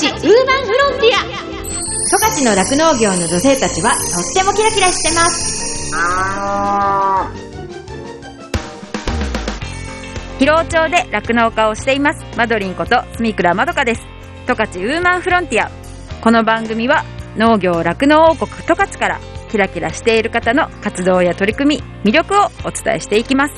ちウーマンフロンティア。十勝の酪農業の女性たちはとってもキラキラしてます。広尾町で酪農家をしています。マドリンこと住倉まどかです。十勝ウーマンフロンティア。この番組は農業酪農王国十勝からキラキラしている方の活動や取り組み魅力をお伝えしていきます。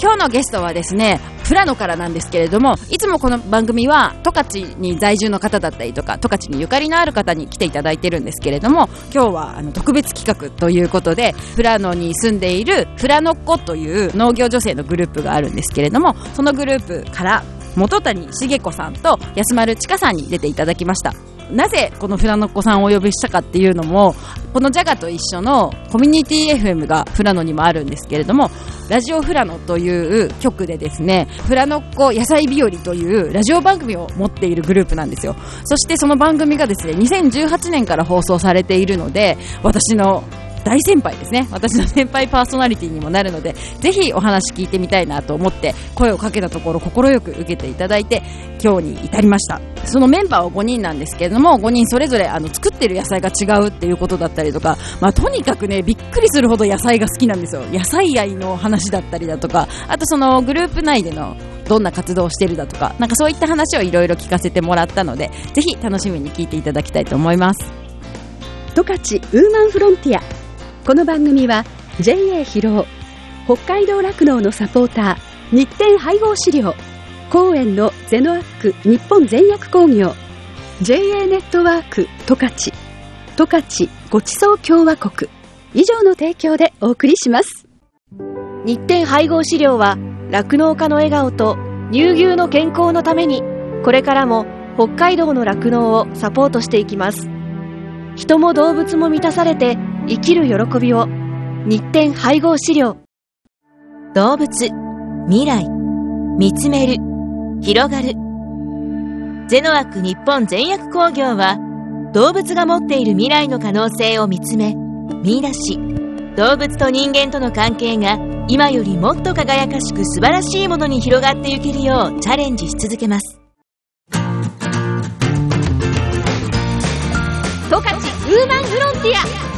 今日のゲストはですね富良野からなんですけれどもいつもこの番組は十勝に在住の方だったりとか十勝にゆかりのある方に来ていただいてるんですけれども今日はあの特別企画ということで富良野に住んでいる富良野っ子という農業女性のグループがあるんですけれどもそのグループから元谷茂子さんと安丸千佳さんに出ていただきました。なぜこの富良野っ子さんをお呼びしたかっていうのもこのジャガと一緒のコミュニティ FM が富良野にもあるんですけれどもラジオ富良野という曲でですね富良野っ子野菜日和というラジオ番組を持っているグループなんですよ。そしてその番組がですね2018年から放送されているので私の大先輩ですね。私の先輩パーソナリティにもなるのでぜひお話聞いてみたいなと思って声をかけたところ快く受けていただいて今日に至りました。そのメンバーは5人なんですけれども5人それぞれあの作ってる野菜が違うっていうことだったりとか、まあ、とにかくねびっくりするほど野菜が好きなんですよ。野菜愛の話だったりだとかあとそのグループ内でのどんな活動をしてるだとかなんかそういった話をいろいろ聞かせてもらったのでぜひ楽しみに聞いていただきたいと思います。十勝ウーマンフロンティア。この番組は JA 広尾北海道酪農のサポーター日展配合飼料公園のゼノアック日本全薬工業 JA ネットワーク十勝十勝ごちそう共和国以上の提供でお送りします。日展配合飼料は酪農家の笑顔と乳牛の健康のためにこれからも北海道の酪農をサポートしていきます。人も動物も満たされて生きる喜びを日展配合飼料。動物未来。見つめる。広がる。ゼノアック日本全薬工業は動物が持っている未来の可能性を見つめ見出し。動物と人間との関係が今よりもっと輝かしく素晴らしいものに広がっていけるようチャレンジし続けます。十勝ウーマンフロンティア。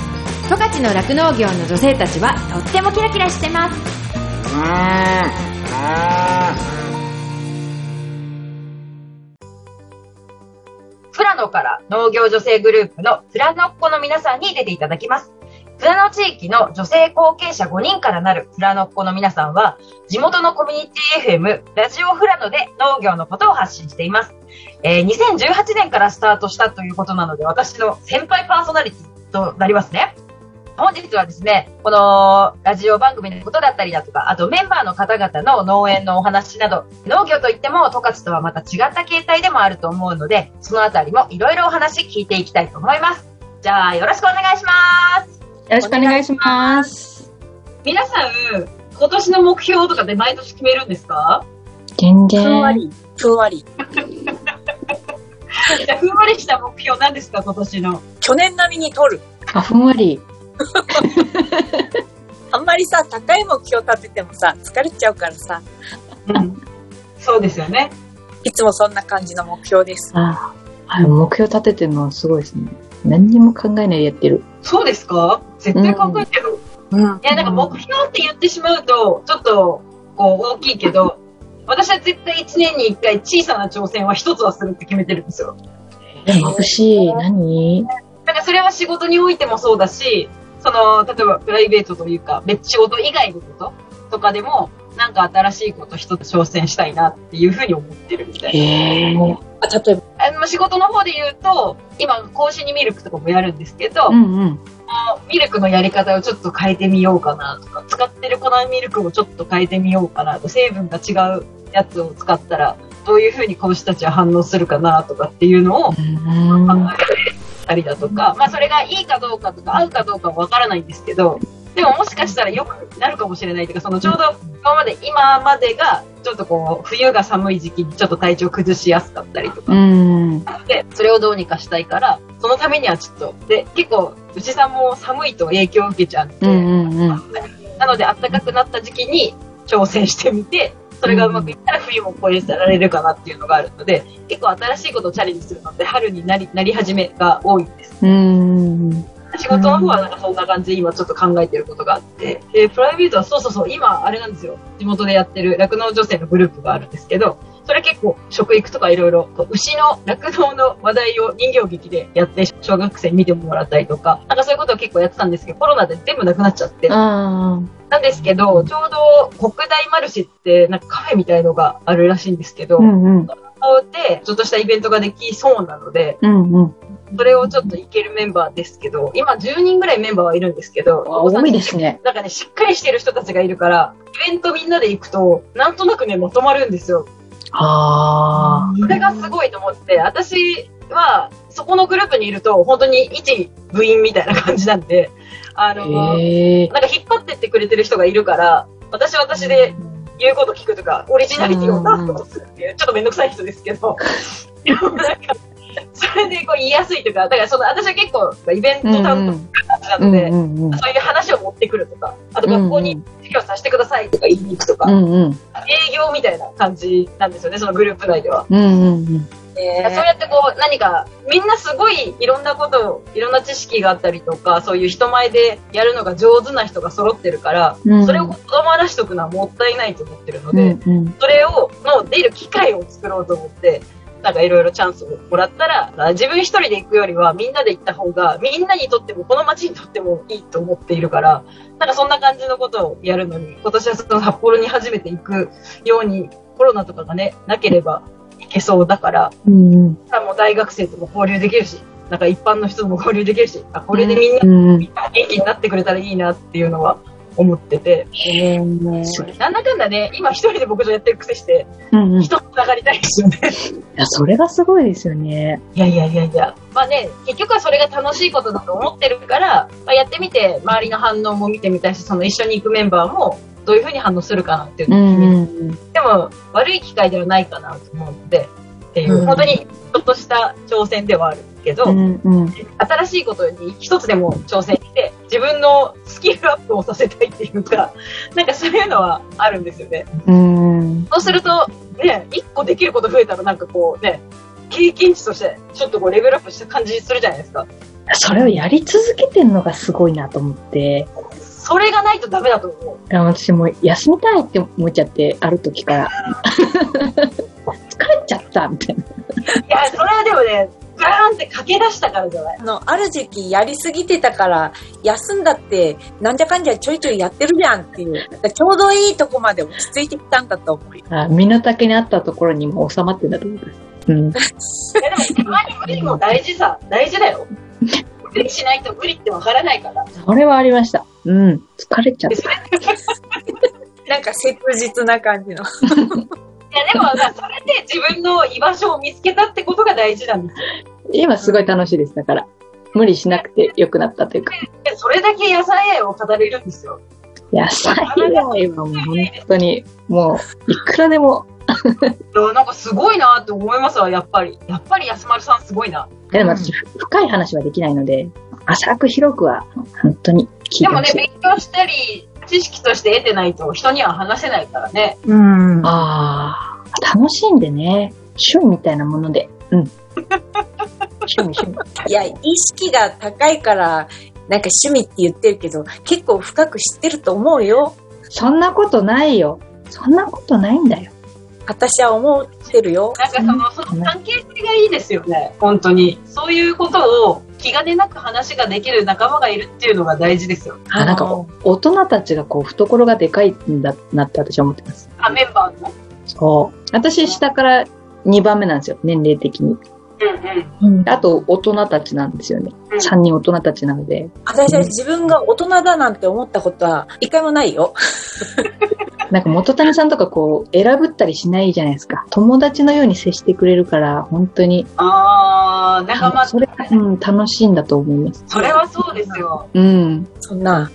十勝の酪農業の女性たちはとってもキラキラしてます富良野から農業女性グループの富良野っ子の皆さんに出ていただきます。富良野地域の女性後継者5人からなる富良野っ子の皆さんは、地元のコミュニティ FM、ラジオ富良野で農業のことを発信しています。えー2018年からスタートしたということなので、私の先輩パーソナリティとなりますね。本日はですね、このラジオ番組のことだったりだとか、あとメンバーの方々の農園のお話など、農業といっても十勝とはまた違った形態でもあると思うので、そのあたりもいろいろお話聞いていきたいと思います。じゃあ、よろしくお願いします。よろしくお願いします。皆さん、今年の目標とかで毎年決めるんですか？全然。ふんわり、ふんわり。じゃあ、ふんわりした目標なんですか、今年の？去年並みに取る。あ、ふんわり。あんまりさ、高い目標立ててもさ、疲れちゃうからさ、うん。そうですよね。いつもそんな感じの目標です。ああ、目標立ててるのはすごいですね。何にも考えないでやってる。そうですか？絶対考えてる。うん。いや、なんか目標って言ってしまうと、ちょっと、こう、大きいけど、私は絶対1年に1回小さな挑戦は1つはするって決めてるんですよ。え、眩しい。何？だからそれは仕事においてもそうだし、その、例えばプライベートというか、別仕事以外のこととかでも、なんか新しいこと一つ挑戦したいなっていうふうに思ってるみたいな。ええあ例えば、あの仕事の方で言うと、今、更新にミルクとかもやるんですけど、うんうん。ミルクのやり方をちょっと変えてみようかなとか、使ってる粉ミルクをちょっと変えてみようかなと、成分が違うやつを使ったら、どういうふうに子牛たちは反応するかなとかっていうのを考うんえたりだとか、まあそれがいいかどうかとか合うかどうかはわからないんですけど、でももしかしたら良くなるかもしれないというか、そのちょうど今まで、今までがちょっとこう、冬が寒い時期にちょっと体調崩しやすかったりとか、うん。で、それをどうにかしたいから、そのためにはちょっと、で、結構、牛さんも寒いと影響を受けちゃうんで、うんうんうん。なので暖かくなった時期に挑戦してみて、それがうまくいったら冬も超えられるかなっていうのがあるので、結構新しいことをチャレンジするのって春になり、なり始めが多いんです。うん。仕事の方はなんかそんな感じで今ちょっと考えてることがあって、で、プライベートはそうそうそう、今あれなんですよ。地元でやってる酪農女性のグループがあるんですけど、それ結構食育とかいろいろ、牛の酪農の話題を人形劇でやって小学生に見てもらったりとか、なんかそういうことを結構やってたんですけど、コロナで全部なくなっちゃって。あなんですけど、ちょうど国大マルシェってなんかカフェみたいのがあるらしいんですけど、あ。うんうん。でちょっとしたイベントができそうなので、うんうん。それをちょっといけるメンバーですけど、今10人ぐらいメンバーはいるんですけど、あ多いですね。なんかね、しっかりしてる人たちがいるから、イベントみんなで行くと、なんとなくね、まとまるんですよ。あそれがすごいと思って、私は、そこのグループにいると、本当に一部員みたいな感じなんで、ああ。の、へえ。なんか引っ張ってってくれてる人がいるから、私は私で言うこと聞くとか、オリジナリティを出すことするっていう、ちょっとめんどくさい人ですけど、でもなんか、それでこう言いやすいとか、だからその、私は結構イベント担当なので。そういう話を持ってくるとか、あと学校に授業させてくださいとか言いに行くとか、うんうん。営業みたいな感じなんですよね、そのグループ内では。うんうんうん。そうやってこう何か、みんなすごいいろんなことを、いろんな知識があったりとか、そういう人前でやるのが上手な人が揃ってるから、うんそれを子供らしとくのはもったいないと思ってるのうで、んうん。それを、の出る機会を作ろうと思って、なんかいろいろチャンスをもらったら、自分一人で行くよりはみんなで行った方が、みんなにとっても、この街にとってもいいと思っているから、なんかそんな感じのことをやるのに、今年はその札幌に初めて行くように、コロナとかがね、なければ行けそうだから、うんうん。もう大学生とも交流できるし、なんか一般の人とも交流できるし、あこれでみんなうん元気になってくれたらいいなっていうのは思ってて、なんだかんだね、今一人で牧場やってる癖して、うんうん。い人と繋がりたいですよね。や、それがすごいですよね。いやいやいやいや。まあね、結局はそれが楽しいことだと思ってるから、まあ、やってみて、周りの反応も見てみたいし、その一緒に行くメンバーも、どういうふうに反応するかなっていううのを決めて、んうん。でも、悪い機会ではないかなと思うので、っていう、うん本当にちょっとした挑戦ではあるけど、うんうん。新しいことに一つでも挑戦して、自分のスキルアップをさせたいっていうか、なんかそういうのはあるんですよね。うん。そうすると、ね、一個できること増えたらなんかこうね、経験値としてちょっとこうレベルアップした感じするじゃないですか。それをやり続けてんのがすごいなと思って。それがないとダメだと思う。いや私もう休みたいって思っちゃって、ある時から。疲れちゃったみたいな。いや、それはでもね、ガーンって駆け出したからじゃない？あの、ある時期やりすぎてたから、休んだって、なんじゃかんじゃちょいちょいやってるじゃんっていう。ちょうどいいとこまで落ち着いてきたんだと思うよ。あ身の丈にあったところにも収まってんだと思います。うん。いやでも、たまに無理も大事さ、大事だよ。無理しないと無理ってわからないから。それはありました。うん。疲れちゃっでた。なんか切実な感じの。いや、でもさ、それで自分の居場所を見つけたってことが大事なんですよ。今すごい楽しいです。だから。無理しなくて良くなったというか。でそれだけ野菜愛を語れるんですよ。野菜は今もう本当に、もう、いくらでも。なんかすごいなって思いますわ、やっぱり。やっぱり安丸さんすごいな。でも私、深い話はできないので、浅く広くは、本当に聞いでもね、てほしい。勉強したり、知識として得てないと人には話せないからね。うん。ああ、楽しんでね。趣味みたいなもので。うん。趣味、趣味。いや、意識が高いから、なんか趣味って言ってるけど、結構深く知ってると思うよ。そんなことないよ。そんなことないんだよ。私は思ってるよ。なんかその、その関係性がいいですよね。本当に。そういうことを気兼ねなく話ができる仲間がいるっていうのが大事ですよ。あ、なんか、大人たちがこう、懐がでかいんだなって私は思ってます。あ、メンバーの？そう。私、下から2番目なんですよ。年齢的に。うんあと、大人たちなんですよね。うん3人大人たちなので。私は自分が大人だなんて思ったことは一回もないよ。なんか元谷さんとかこう、選ぶったりしないじゃないですか。友達のように接してくれるから、本当に、あー、仲間、それが、うん、楽しいんだと思います。それはそうですよ。うん。そんな。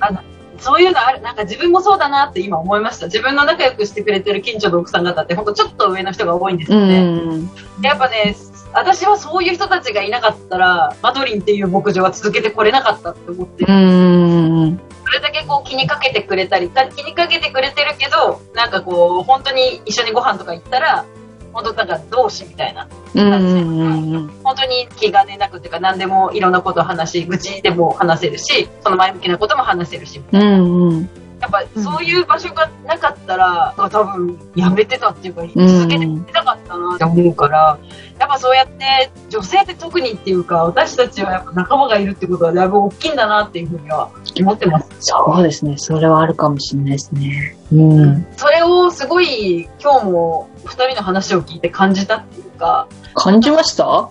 そういうのある、なんか自分もそうだなって今思いました。自分の仲良くしてくれてる近所の奥さん方って、ほんとちょっと上の人が多いんですよね。んやっぱね、私はそういう人たちがいなかったら、マドリンっていう牧場は続けてこれなかったって思ってうん。うん。それだけこう気にかけてくれたり、気にかけてくれてるけど、なんかこう、本当に一緒にご飯とか行ったら、本当なんか同志みたいなうんうんうんうん。本当に気兼ねなくっていうか何でもいろんなことを話し愚痴でも話せるしその前向きなことも話せるしうんうん。やっぱそういう場所がなかったら、多分やめてたっていうかん続けてみたかったなって思うから、やっぱそうやって女性って特にっていうか私たちはやっぱ仲間がいるってことはだいぶ大きいんだなっていうふうには思ってますそうですね。それはあるかもしれないですね。うん。それをすごい今日も二人の話を聞いて感じたっていうか感じました？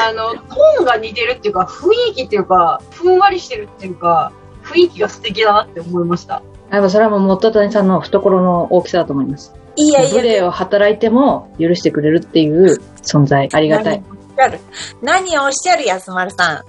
あの、トーンが似てるっていうか、雰囲気っていうか、ふんわりしてるっていうか、雰囲気が素敵だなって思いました。やっぱそれはもう元谷さんの懐の大きさだと思います。いやいや、ブレを働いても許してくれるっていう存在。ありがたい。何をおっしゃる安丸さん。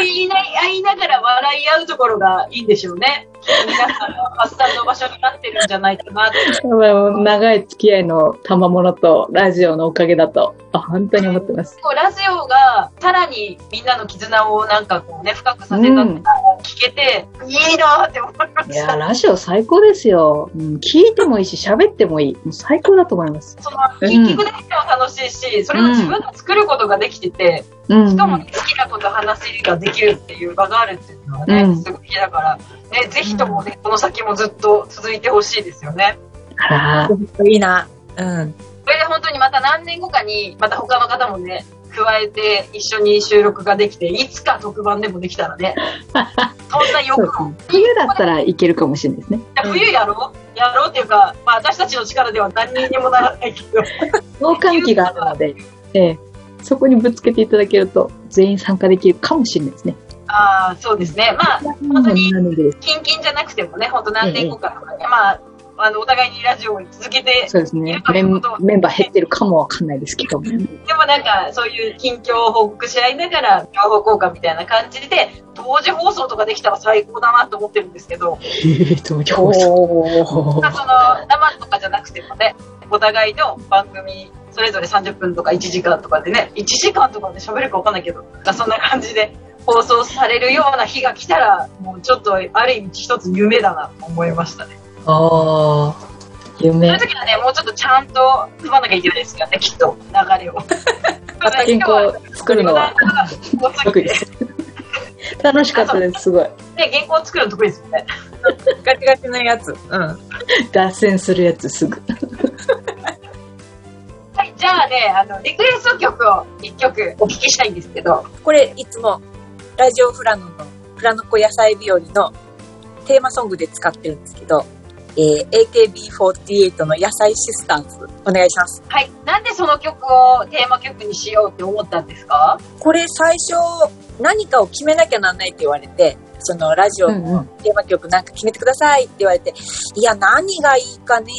言いな言いながら笑い合うところがいいんでしょうね。皆さんの発散の場所になってるんじゃないかなって。長い付き合いの賜物とラジオのおかげだと、あ本当に思ってます。ラジオがさらにみんなの絆をなんかこうね、深くさせたのを聞けて、いいなって思いまいや、した。ラジオ最高ですよ。うん聞いてもいいし、喋ってもいい。もう最高だと思います。その、聞くだけでも楽しいし、それを自分で作ることができてて、うん。人も好きなこと話ができるっていう場があるっていうのはね、うんすごいだから、ね、ぜひともね、この先もずっと続いてほしいですよね。あら、いいな。うん。それで本当にまた何年後かに、また他の方もね、加えて一緒に収録ができて、いつか特番でもできたらね、そんな欲を。冬だったらいけるかもしれないですね。冬やろう？やろうっていうか、まあ私たちの力では何にもならないけど。同感期があるので、ええ、そこにぶつけていただけると、全員参加できるかもしれないですね。ああ、そうですね。まあ、本当に、キンキンじゃなくてもね、本当何年後かとかね、まあ、あの、お互いにラジオを続けて、そうですね。メンバー減ってるかもわかんないですけども。でもなんか、そういう近況を報告し合いながら、情報交換みたいな感じで、同時放送とかできたら最高だなと思ってるんですけど、ええ、同時放送。まあその、生とかじゃなくてもね、お互いの番組、それぞれ30分とか1時間とかでね、1時間とかで喋るかわかんないけど、そんな感じで放送されるような日が来たら、もうちょっと、ある意味一つ夢だなと思いましたね。ああ、夢。その時はね、もうちょっとちゃんと組まなきゃいけないですからね、きっと、流れを。健康作るのは得意です。楽しかったです、すごい。ね、原稿作るの得意ですよね。ガチガチのやつ。うん。脱線するやつすぐ。はい、じゃあね、あの、リクエスト曲を一曲お聞きしたいんですけど、これ、いつも、ラジオフラノの、フラノコ野菜日和のテーマソングで使ってるんですけど、えー、AKB48 の野菜シスターズ、お願いします。はい、なんでその曲をテーマ曲にしようって思ったんですか？これ最初、何かを決めなきゃなんないって言われて、そのラジオのテーマ曲なんか決めてくださいって言われて、いや、何がいいかね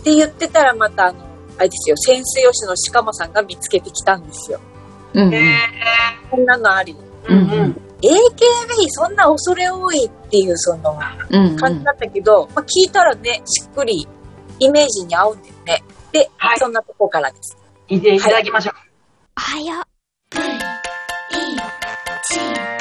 って言ってたらまたあの、あれですよ、潜水吉の鹿間さんが見つけてきたんですよ。うんえこんなのあり。ー、うんうん。AKB そんな恐れ多いっていうそのうん感じだったけど、まあ、聞いたらね、しっくりイメージに合うんだよね。で、はいそんなとこからです。いていただきましょう。おはよう。ト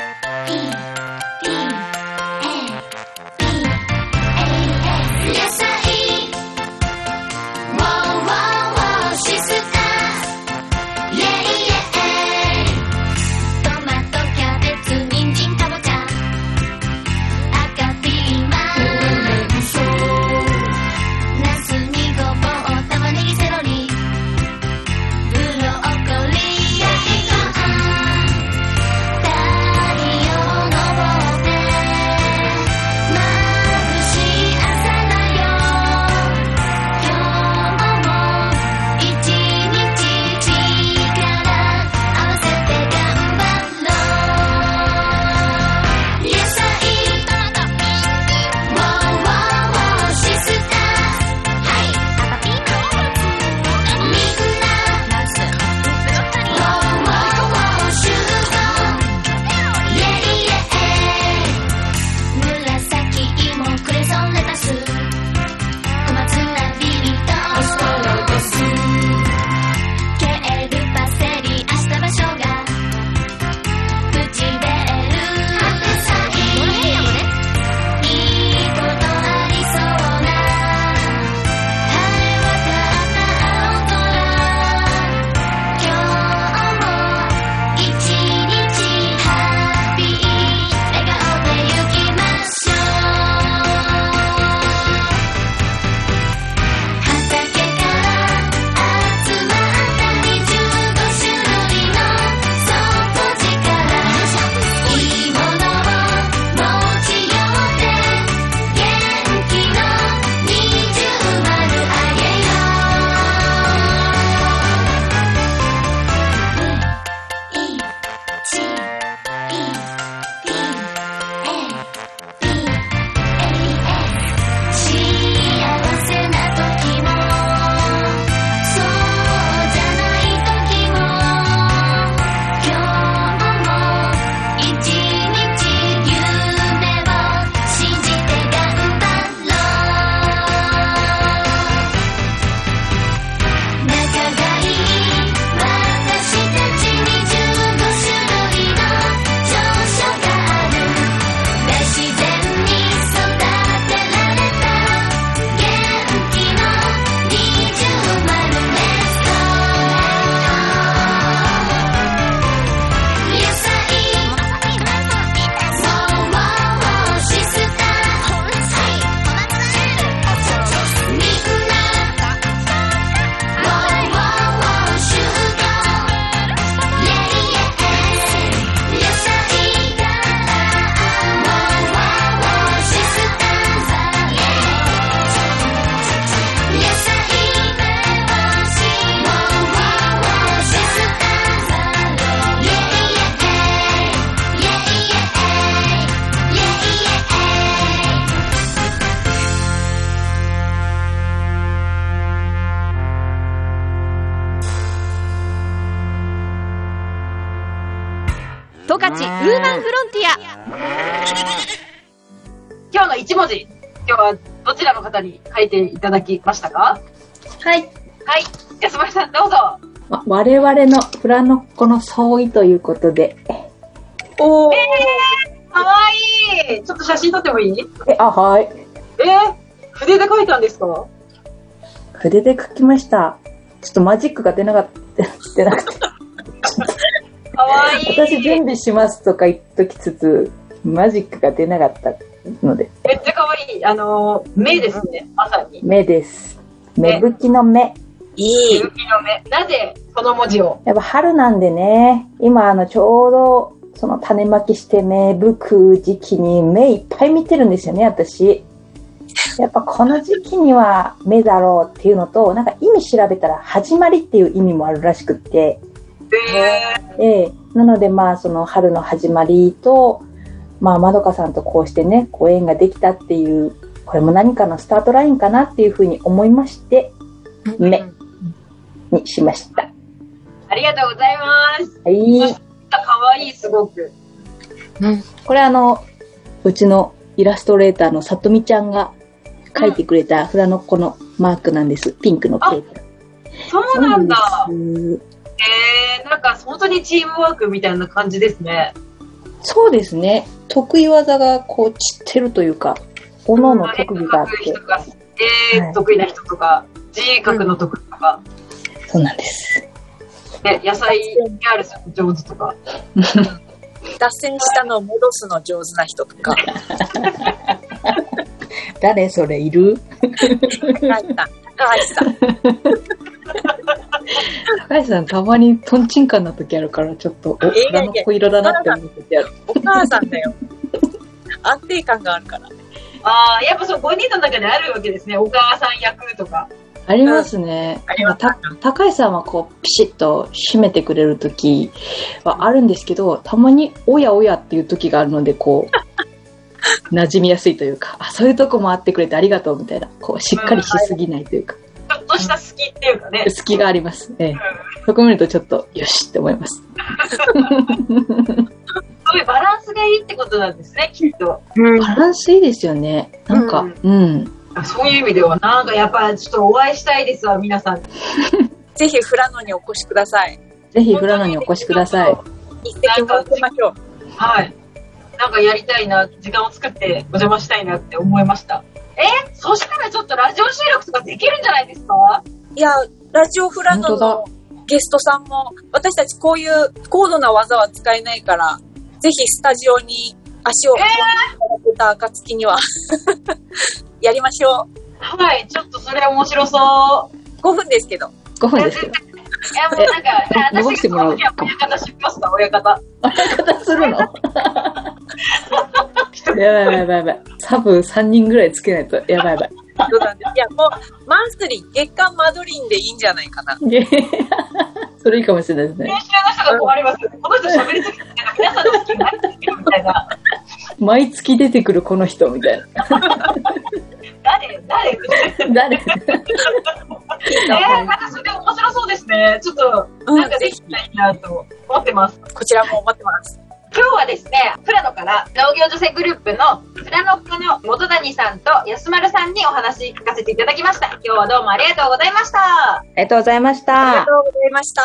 はどちらの方に書いていただきましたか？はい。はい。安村さん、どうぞ。ま我々のフラノッコの相違ということで。おー。かわいい。ちょっと写真撮ってもいい？え、あ、はい。えー、筆で書いたんですか？筆で書きました。ちょっとマジックが出なかった、出なくて。かわいい。私準備しますとか言っときつつ、マジックが出なかったので、めっちゃかわいい。あのー、目ですね、まさに。目です。芽吹きの目。いい。雪の目。なぜ、この文字を？やっぱ春なんでね、今あのちょうどその種まきして芽吹く時期に芽いっぱい見てるんですよね、私。やっぱこの時期には芽だろうっていうのと、なんか意味調べたら始まりっていう意味もあるらしくって、えええなのでまあその春の始まりと、まあまどかさんとこうしてね、ご縁ができたっていう、これも何かのスタートラインかなっていうふうに思いまして、芽にしました。ー、ありがとうございます。はい。かわいい、すごく。これあの、うちのイラストレーターのさとみちゃんが描いてくれたフラノッコのマークなんです。ピンクのペーパー。そうなんだ。えー、なんか本当にチームワークみたいな感じですね。そうですね。得意技がこう散ってるというか、各々特技があって。人が、えーはい得意な人とか、字書くの得意とか、そうなんです。で野菜するの上手とか。脱線したのを戻すの上手な人とか。誰それいる？高橋さん。高橋さん。高橋さんたまにトンチンカンな時あるから、ちょっと、お、フいやいやラノッコ色だなって思う時ある。お母さんだよ。安定感があるから。ああ、やっぱそう、5人の中であるわけですね。お母さん役とか。ありますね。ありますた高橋さんはこう、ピシッと締めてくれる時はあるんですけど、たまに、おやおやっていう時があるので、こう、馴染みやすいというか、あ、そういうとこもあってくれてありがとうみたいな、こう、しっかりしすぎないというか、ちょっとした好きっていうかね。隙があります。ええ。そこ見るとちょっと、よしって思います。そういうバランスがいいってことなんですね、きっと。バランスいいですよね。なんか、うん。そういう意味では、なんかやっぱちょっとお会いしたいですわ、皆さん。ぜひフラノにお越しください。ぜひ、フラノにお越しください。一席設けましょう。はい。なんかやりたいな、時間を作ってお邪魔したいなって思いました。えそしたらちょっとラジオ収録とかできるんじゃないですか？いや、ラジオフラノのゲストさんも、私たちこういう高度な技は使えないから、ぜひスタジオに足を運んでいただけた暁には、やりましょはい、ちょっとそれ面白そう。う。5分ですけど。5分ですけど。いや、もうなんか、え伸ばしてもらう私がその時は親方知りますか、親方。方するの？やばいやばいやばい。サブ3人ぐらいつけないと、やばいやばい。そうなんです。いや、もう、マンスリー、月間マドリンでいいんじゃないかな。それいいかもしれないですね。編集の人が困ります。この人喋りすぎて、皆さんの好きになってきてるみたいな。毎月出てくるこの人みたいな。誰？誰？誰？えー、なんかそれ面白そうですね。ちょっと、なんかできたいなと思ってます。こちらも待ってます。今日はですね、プラノから農業女性グループのプラノッコの元谷さんと安丸さんにお話聞かせていただきました。今日はどうもありがとうございました。ありがとうございましありがたと。うございました。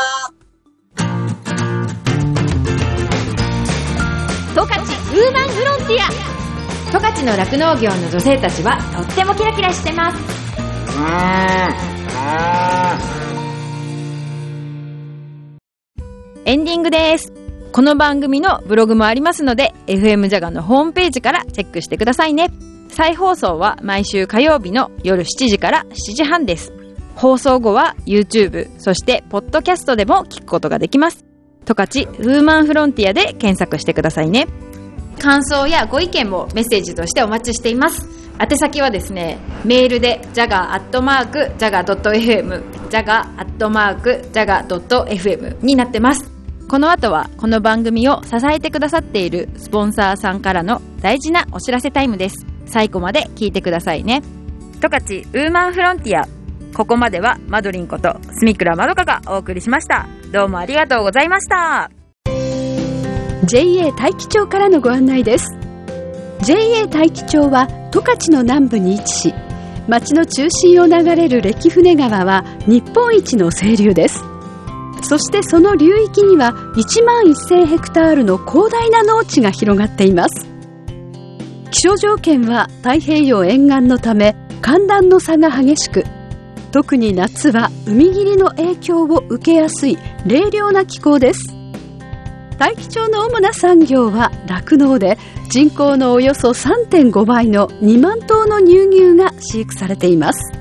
十勝ウーマンフロンティア十勝の酪農業の女性たちはとってもキラキラしてますエンディングです。この番組のブログもありますので、FM ジャガのホームページからチェックしてくださいね。再放送は毎週火曜日の夜7時から7時半です。放送後は YouTube、そしてポッドキャストでも聞くことができます。十勝ウーマンフロンティアで検索してくださいね。感想やご意見もメッセージとしてお待ちしています宛先はですねメールで jaga.jaga.fm jaga.jaga.fm になってますこの後はこの番組を支えてくださっているスポンサーさんからの大事なお知らせタイムです。最後まで聞いてくださいね。十勝ウーマンフロンティア。ここまではマドリンことスミクラまどかがお送りしました。どうもありがとうございました。JA 大樹町からのご案内です。JA 大樹町は十勝の南部に位置し町の中心を流れる歴船川は日本一の清流ですそしてその流域には1万1000ヘクタールの広大な農地が広がっています。気象条件は太平洋沿岸のため寒暖の差が激しく特に夏は海霧の影響を受けやすい冷涼な気候です。大樹町の主な産業は酪農で人口のおよそ3.5倍の2万頭の乳牛が飼育されています。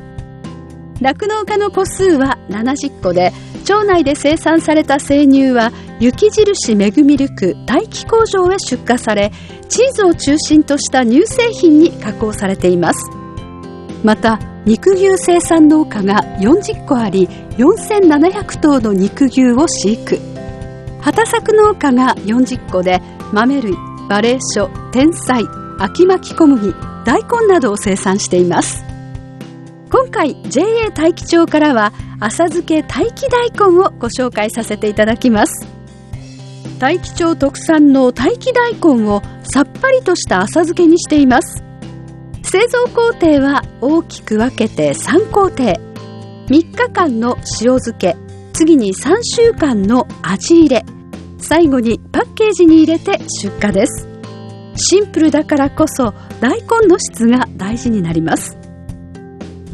酪農家の戸数は70戸で町内で生産された生乳は雪印メグミルク大気工場へ出荷されチーズを中心とした乳製品に加工されています。また肉牛生産農家が40個あり4700頭の肉牛を飼育。畑作農家が40個で豆類バレーショ天才秋巻き小麦大根などを生産しています。今回 JA 大樹町からは浅漬け大気大根をご紹介させていただきます。大樹町特産の大気大根をさっぱりとした浅漬けにしています。製造工程は大きく分けて3工程。3日間の塩漬け。次に3週間の味入れ。最後にパッケージに入れて出荷です。シンプルだからこそ大根の質が大事になります。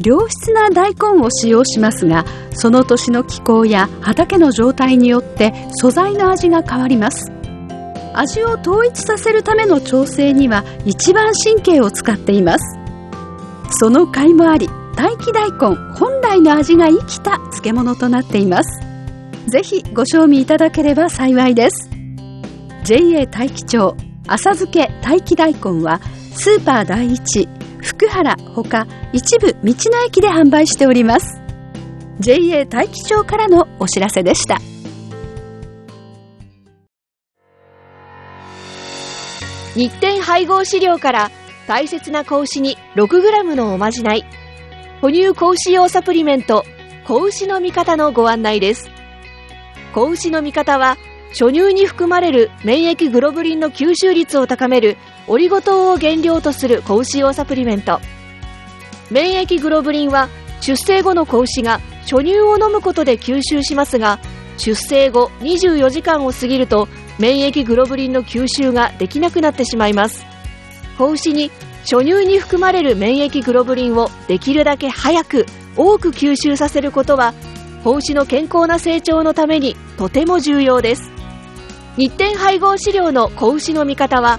良質な大根を使用しますがその年の気候や畑の状態によって素材の味が変わります。味を統一させるための調整には一番神経を使っています。その甲斐もあり大気大根本来の味が生きた漬物となっています。ぜひご賞味いただければ幸いです。JA 大気町浅漬け大気大根はスーパー第一福原ほか一部道の駅で販売しております。JA 大気町からのお知らせでした。日展配合飼料から大切な子牛に 6g のおまじない。哺乳子牛用サプリメント子牛の味方のご案内です。子牛の味方は初乳に含まれる免疫グロブリンの吸収率を高めるオリゴ糖を原料とする子牛用サプリメント。免疫グロブリンは出生後の子牛が初乳を飲むことで吸収しますが出生後24時間を過ぎると免疫グロブリンの吸収ができなくなってしまいます。子牛に初乳に含まれる免疫グロブリンをできるだけ早く多く吸収させることは子牛の健康な成長のためにとても重要です。日展配合飼料の子牛の味方は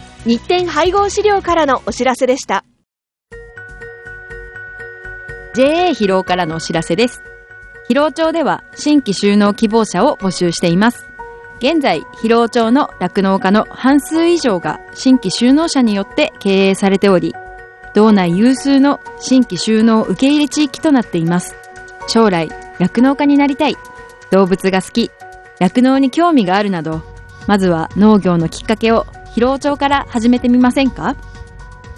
日展配合飼料からのお知らせでした JA 疲労からのお知らせです。疲労町では新規収納希望者を募集しています。現在、疲労町の酪農家の半数以上が新規収納者によって経営されており、道内有数の新規収納受け入れ地域となっています。将来、酪農家になりたい、動物が好き、酪農に興味があるなど、まずは農業のきっかけを疲労町から始めてみませんか？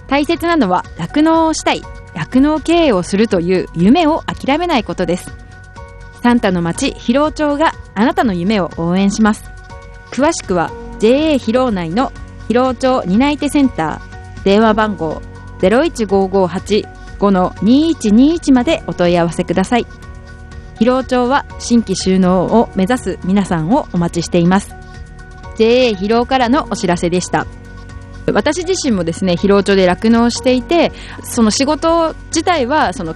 大切なのは酪農をしたい、酪農経営をするという夢を諦めないことです。サンタの町広労町があなたの夢を応援します。詳しくは JA 広労内の広労町担い手センター電話番号015585-2121までお問い合わせください。広労町は新規収納を目指す皆さんをお待ちしています。JA 疲労からのお知らせでした。私自身もですね、疲労町で酪農していて、その仕事自体はその、